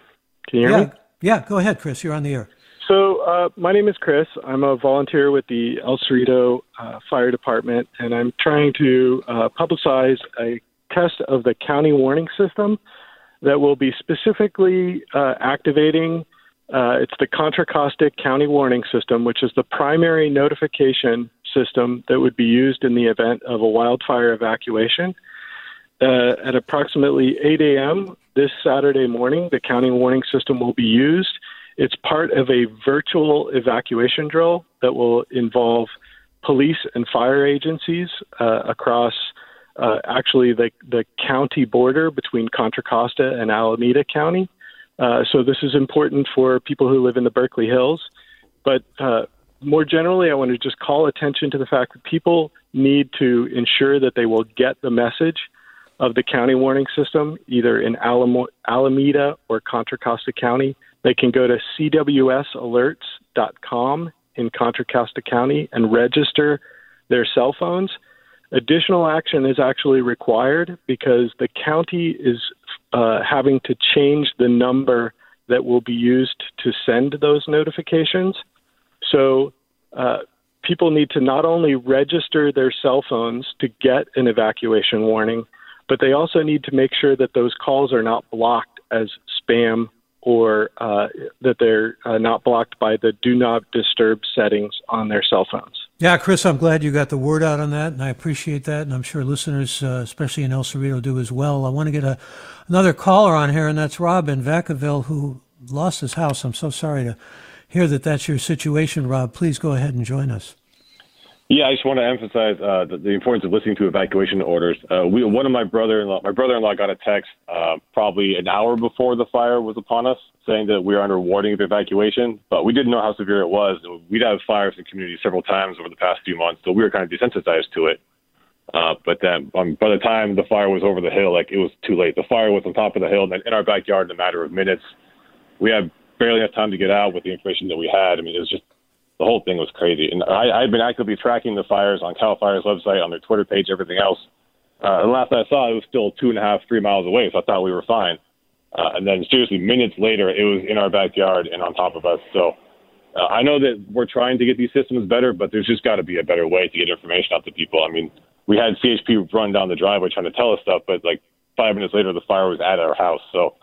Can you hear yeah. me? Yeah, go ahead, Chris. You're on the air. So, uh, my name is Chris. I'm a volunteer with the El Cerrito uh, Fire Department, and I'm trying to uh, publicize a test of the county warning system that will be specifically uh, activating uh, it's the Contra Costa County Warning System, which is the primary notification system that would be used in the event of a wildfire evacuation. Uh, at approximately 8 a.m. this Saturday morning, the county warning system will be used. It's part of a virtual evacuation drill that will involve police and fire agencies uh, across uh, actually the, the county border between Contra Costa and Alameda County. Uh, so this is important for people who live in the Berkeley Hills. But uh, more generally, I want to just call attention to the fact that people need to ensure that they will get the message of the county warning system, either in Alameda or Contra Costa County. They can go to cwsalerts.com in Contra Costa County and register their cell phones. Additional action is actually required because the county is uh, having to change the number that will be used to send those notifications. So uh, people need to not only register their cell phones to get an evacuation warning, but they also need to make sure that those calls are not blocked as spam or uh, that they're uh, not blocked by the do not disturb settings on their cell phones. Yeah, Chris, I'm glad you got the word out on that, and I appreciate that, and I'm sure listeners, uh, especially in El Cerrito, do as well. I want to get a, another caller on here, and that's Rob in Vacaville, who lost his house. I'm so sorry to hear that that's your situation, Rob. Please go ahead and join us. Yeah, I just want to emphasize uh, the, the, importance of listening to evacuation orders. Uh, we, one of my brother-in-law, my brother-in-law got a text uh, probably an hour before the fire was upon us, saying that we were under warning of evacuation, but we didn't know how severe it was. We'd had fires in the community several times over the past few months, so we were kind of desensitized to it. Uh, but then, um, by the time the fire was over the hill, like it was too late. The fire was on top of the hill and in our backyard in a matter of minutes. We had barely enough time to get out with the information that we had. I mean, it was just the whole thing was crazy. And I, I've been actively tracking the fires on Cal Fire's website, on their Twitter page, everything else. Uh, and last I saw, it was still two and a half, three miles away, so I thought we were fine. Uh, and then, seriously, minutes later, it was in our backyard and on top of us. So uh, I know that we're trying to get these systems better, but there's just got to be a better way to get information out to people. I mean, we had CHP run down the driveway trying to tell us stuff, but like five minutes later, the fire was at our house. So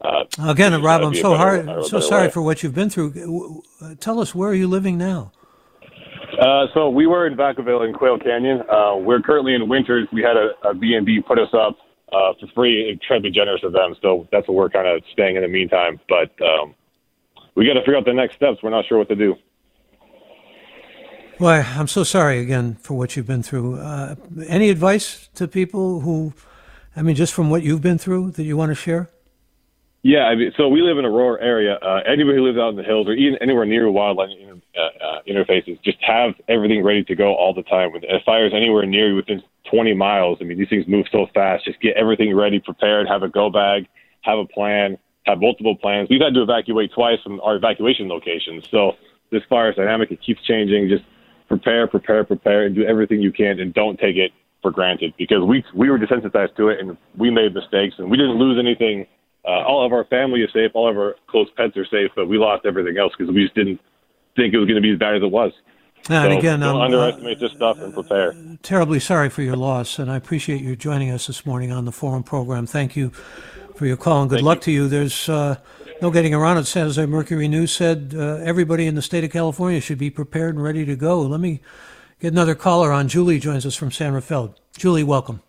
uh, Again, Rob, I'm so better, hard, so sorry way. for what you've been through. Tell us where are you living now? Uh, so we were in Vacaville in Quail Canyon. Uh, we're currently in Winters. We had a, a B&B put us up uh, for free. Trying to be generous of them. So that's what we're kind of staying in the meantime. But um, we got to figure out the next steps. We're not sure what to do. Well, I'm so sorry again for what you've been through. Uh, any advice to people who, I mean, just from what you've been through that you want to share? Yeah, I mean, so we live in a rural area. Uh, anybody who lives out in the hills or even anywhere near wildland uh, uh, interfaces, just have everything ready to go all the time. With if fires anywhere near you within 20 miles, I mean, these things move so fast. Just get everything ready, prepared, have a go bag, have a plan, have multiple plans. We've had to evacuate twice from our evacuation locations. So this fire is dynamic. It keeps changing. Just prepare, prepare, prepare, and do everything you can, and don't take it for granted because we we were desensitized to it and we made mistakes and we didn't lose anything uh, all of our family is safe, all of our close pets are safe, but we lost everything else because we just didn't think it was going to be as bad as it was. And so again, don't um, underestimate uh, this stuff and prepare. Terribly sorry for your loss, and I appreciate you joining us this morning on the forum program. Thank you for your call, and good Thank luck you. to you. There's uh, no getting around it. San Jose Mercury News said uh, everybody in the state of California should be prepared and ready to go. Let me get another caller on. Julie joins us from San Rafael. Julie, welcome.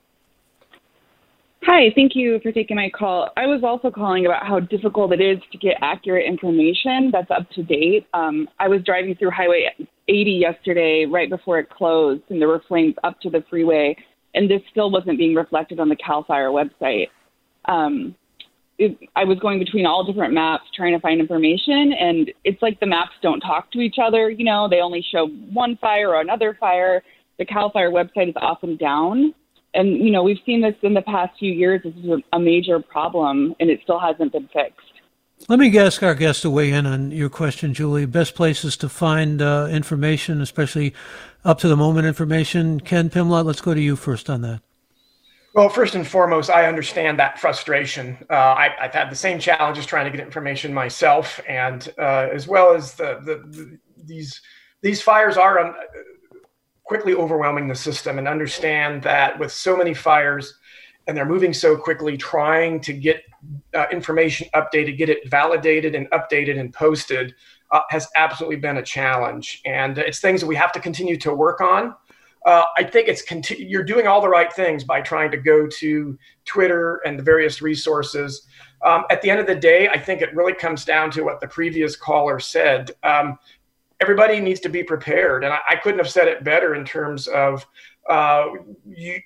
Hi, thank you for taking my call. I was also calling about how difficult it is to get accurate information that's up to date. Um, I was driving through Highway 80 yesterday, right before it closed, and there were flames up to the freeway, and this still wasn't being reflected on the CAL FIRE website. Um, it, I was going between all different maps trying to find information, and it's like the maps don't talk to each other. You know, they only show one fire or another fire. The CAL FIRE website is often down and you know we've seen this in the past few years. This is a major problem, and it still hasn't been fixed. Let me ask our guest to weigh in on your question, Julie. Best places to find uh, information, especially up to the moment information. Ken Pimlott, let's go to you first on that. Well, first and foremost, I understand that frustration. Uh, I, have had the same challenges trying to get information myself, and uh, as well as the, the, the, these these fires are um, quickly overwhelming the system and understand that with so many fires and they're moving so quickly, trying to get uh, information updated, get it validated and updated and posted uh, has absolutely been a challenge. And it's things that we have to continue to work on. Uh, I think it's conti- you're doing all the right things by trying to go to Twitter and the various resources. Um, at the end of the day, I think it really comes down to what the previous caller said. Um, everybody needs to be prepared. And I, I couldn't have said it better in terms of uh, you,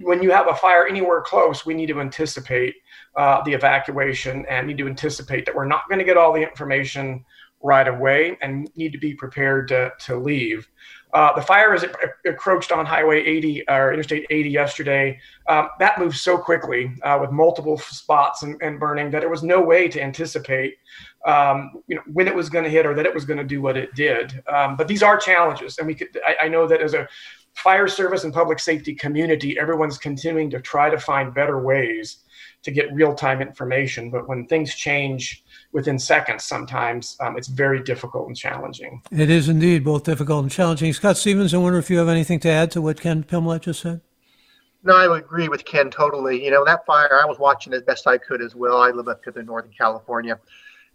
when you have a fire anywhere close, we need to anticipate uh, the evacuation and need to anticipate that we're not going to get all the information right away and need to be prepared to, to leave. Uh, the fire as it encroached on Highway 80 or Interstate 80 yesterday, um, that moved so quickly uh, with multiple spots and, and, burning that there was no way to anticipate um, you know, when it was going to hit or that it was going to do what it did. Um, but these are challenges, and we could. I, I, know that as a fire service and public safety community, everyone's continuing to try to find better ways to get real time information. But when things change within seconds, sometimes um, it's very difficult and challenging. It is indeed both difficult and challenging. Scott Stevens, I wonder if you have anything to add to what Ken Pimlott just said. No, I would agree with Ken totally. You know, that fire, I was watching as best I could as well. I live up to the Northern California.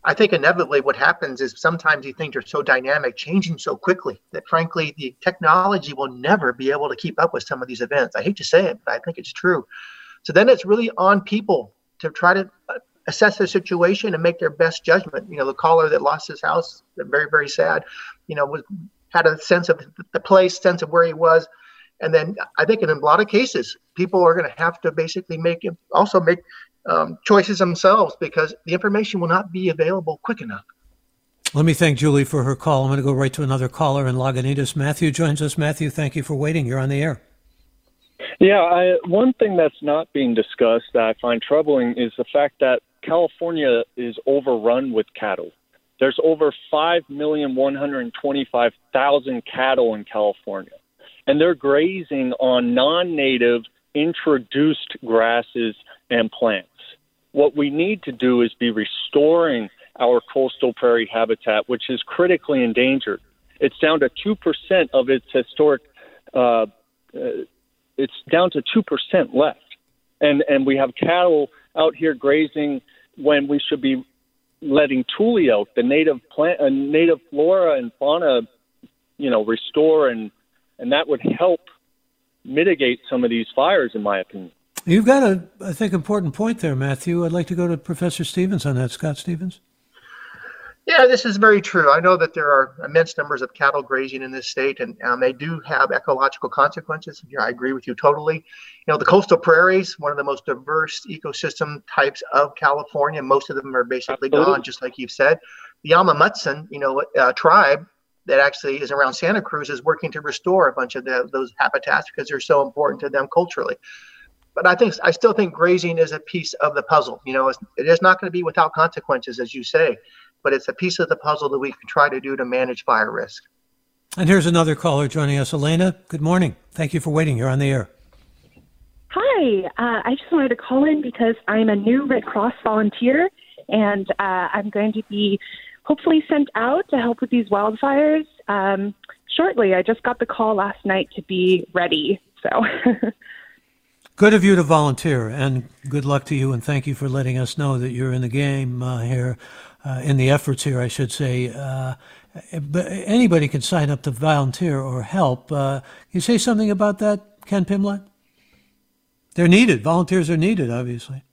I think inevitably what happens is sometimes these things are so dynamic, changing so quickly that frankly the technology will never be able to keep up with some of these events. I hate to say it, but I think it's true. So then it's really on people to try to uh, assess the situation and make their best judgment. You know, the caller that lost his house, very very sad. You know, was had a sense of the place, sense of where he was, and then I think in a lot of cases, people are going to have to basically make also make um, choices themselves because the information will not be available quick enough. Let me thank Julie for her call. I'm going to go right to another caller in Lagunitas. Matthew joins us. Matthew, thank you for waiting. You're on the air. Yeah, I, one thing that's not being discussed that I find troubling is the fact that California is overrun with cattle. There's over 5,125,000 cattle in California, and they're grazing on non native introduced grasses and plants. What we need to do is be restoring our coastal prairie habitat, which is critically endangered. It's down to 2% of its historic, uh, uh, it's down to 2% left. And, and we have cattle out here grazing when we should be letting tule elk, the native plant, uh, native flora and fauna, you know, restore and, and that would help mitigate some of these fires, in my opinion. You've got a, I think, important point there, Matthew. I'd like to go to Professor Stevens on that. Scott Stevens. Yeah, this is very true. I know that there are immense numbers of cattle grazing in this state, and um, they do have ecological consequences. Yeah, I agree with you totally. You know, the coastal prairies, one of the most diverse ecosystem types of California. Most of them are basically Absolutely. gone, just like you've said. The Amah Mutsun, you know, uh, tribe that actually is around Santa Cruz is working to restore a bunch of the, those habitats because they're so important to them culturally but I think I still think grazing is a piece of the puzzle. You know, it is not going to be without consequences, as you say, but it's a piece of the puzzle that we can try to do to manage fire risk. And here's another caller joining us, Elena. Good morning. Thank you for waiting. You're on the air. Hi, uh, I just wanted to call in because I'm a new Red Cross volunteer, and uh, I'm going to be hopefully sent out to help with these wildfires um, shortly. I just got the call last night to be ready, so. (laughs) Good of you to volunteer, and good luck to you, and thank you for letting us know that you're in the game uh, here, uh, in the efforts here, I should say. Uh, but anybody can sign up to volunteer or help. Uh, can you say something about that, Ken Pimlott? They're needed. Volunteers are needed, obviously.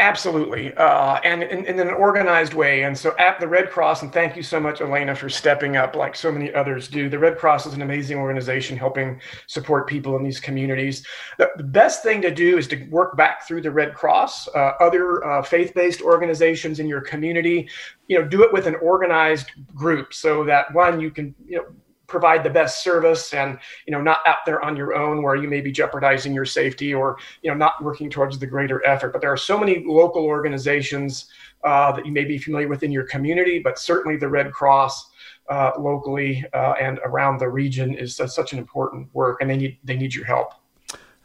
Absolutely, uh, and in, in, an organized way. And so, at the Red Cross, and thank you so much, Elena, for stepping up like so many others do. The Red Cross is an amazing organization helping support people in these communities. The, the best thing to do is to work back through the Red Cross, uh, other uh, faith-based organizations in your community. You know, do it with an organized group so that one you can you know provide the best service and you know not out there on your own where you may be jeopardizing your safety or you know not working towards the greater effort. But there are so many local organizations uh, that you may be familiar with in your community but certainly the red cross uh, locally uh, and around the region is such an important work and they need they need your help.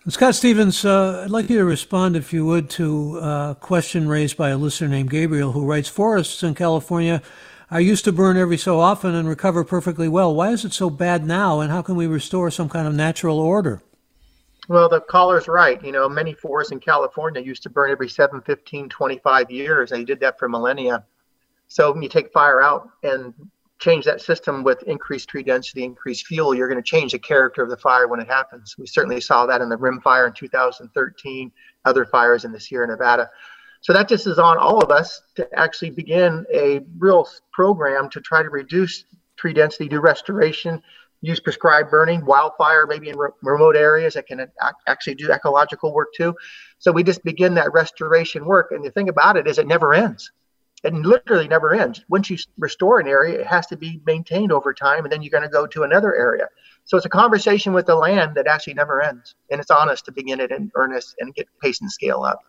Scott Stevens, uh, I'd like you to respond, if you would, to a question raised by a listener named Gabriel who writes Forests in California I used to burn every so often and recover perfectly well. Why is it so bad now, and how can we restore some kind of natural order? Well, the caller's right. You know, many forests in California used to burn every 7, 15, 25 years. They did that for millennia. So when you take fire out and change that system with increased tree density, increased fuel, you're going to change the character of the fire when it happens. We certainly saw that in the Rim Fire in 2013, other fires in the Sierra Nevada. So that just is on all of us to actually begin a real program to try to reduce tree density, do restoration, use prescribed burning, wildfire, maybe in re- remote areas that can actually do ecological work too. So we just begin that restoration work. And the thing about it is it never ends. It literally never ends. Once you restore an area, it has to be maintained over time, and then you're going to go to another area. So it's a conversation with the land that actually never ends. And it's on us to begin it in earnest and get pace and scale up.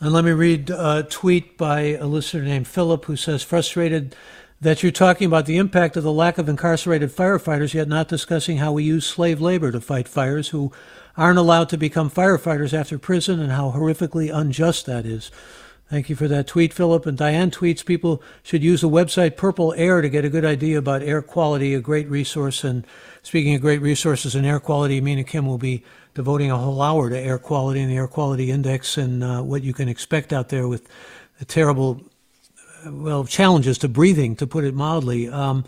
And let me read a tweet by a listener named Philip who says, frustrated that you're talking about the impact of the lack of incarcerated firefighters, yet not discussing how we use slave labor to fight fires who aren't allowed to become firefighters after prison and how horrifically unjust that is. Thank you for that tweet, Philip. And Diane tweets people should use the website Purple Air to get a good idea about air quality, a great resource. And speaking of great resources in air quality, Mina Kim will be devoting a whole hour to air quality and the air quality index and uh, what you can expect out there with the terrible, uh, well, challenges to breathing, to put it mildly. Um,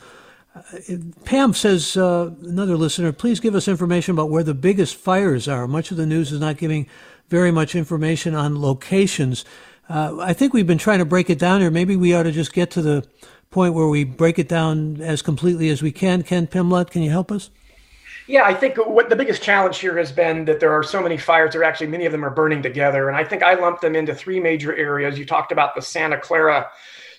Pam says, uh, another listener, please give us information about where the biggest fires are. Much of the news is not giving very much information on locations. Uh, I think we've been trying to break it down here. Maybe we ought to just get to the point where we break it down as completely as we can. Ken Pimlott, can you help us? Yeah, I think what the biggest challenge here has been that there are so many fires. There actually many of them are burning together, and I think I lumped them into three major areas. You talked about the Santa Clara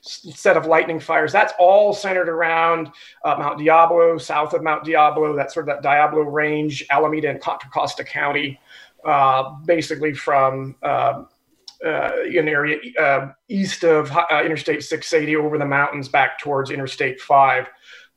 set of lightning fires. That's all centered around uh, Mount Diablo, south of Mount Diablo. That's sort of that Diablo Range, Alameda, and Contra Costa County, uh, basically from uh, uh, an area uh, east of uh, Interstate 680 over the mountains back towards Interstate 5.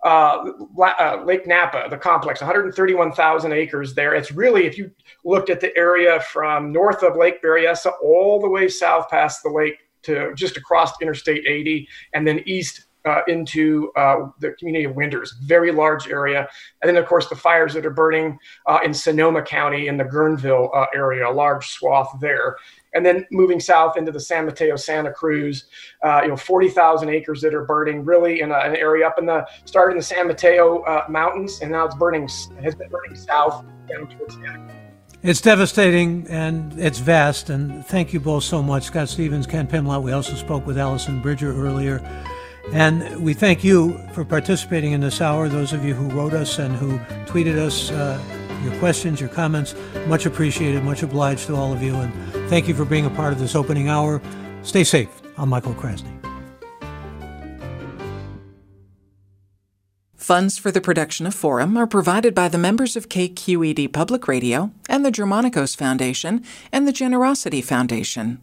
Uh, uh, Lake Napa, the complex, 131,000 acres there. It's really, if you looked at the area from north of Lake Berryessa all the way south past the lake to just across Interstate 80 and then east uh, into uh, the community of Winters, very large area. And then, of course, the fires that are burning uh, in Sonoma County in the Guerneville uh, area, a large swath there and then moving south into the San Mateo, Santa Cruz, uh, you know, 40,000 acres that are burning really in a, an area up in the, started in the San Mateo uh, mountains, and now it's burning, has been burning south down towards Santa Cruz. It's devastating and it's vast. And thank you both so much, Scott Stevens, Ken Pimlott. We also spoke with Alison Bridger earlier. And we thank you for participating in this hour, those of you who wrote us and who tweeted us. Uh, your questions, your comments. Much appreciated, much obliged to all of you. And thank you for being a part of this opening hour. Stay safe. I'm Michael Krasny. Funds for the production of Forum are provided by the members of KQED Public Radio and the Germanacos Foundation and the Generosity Foundation.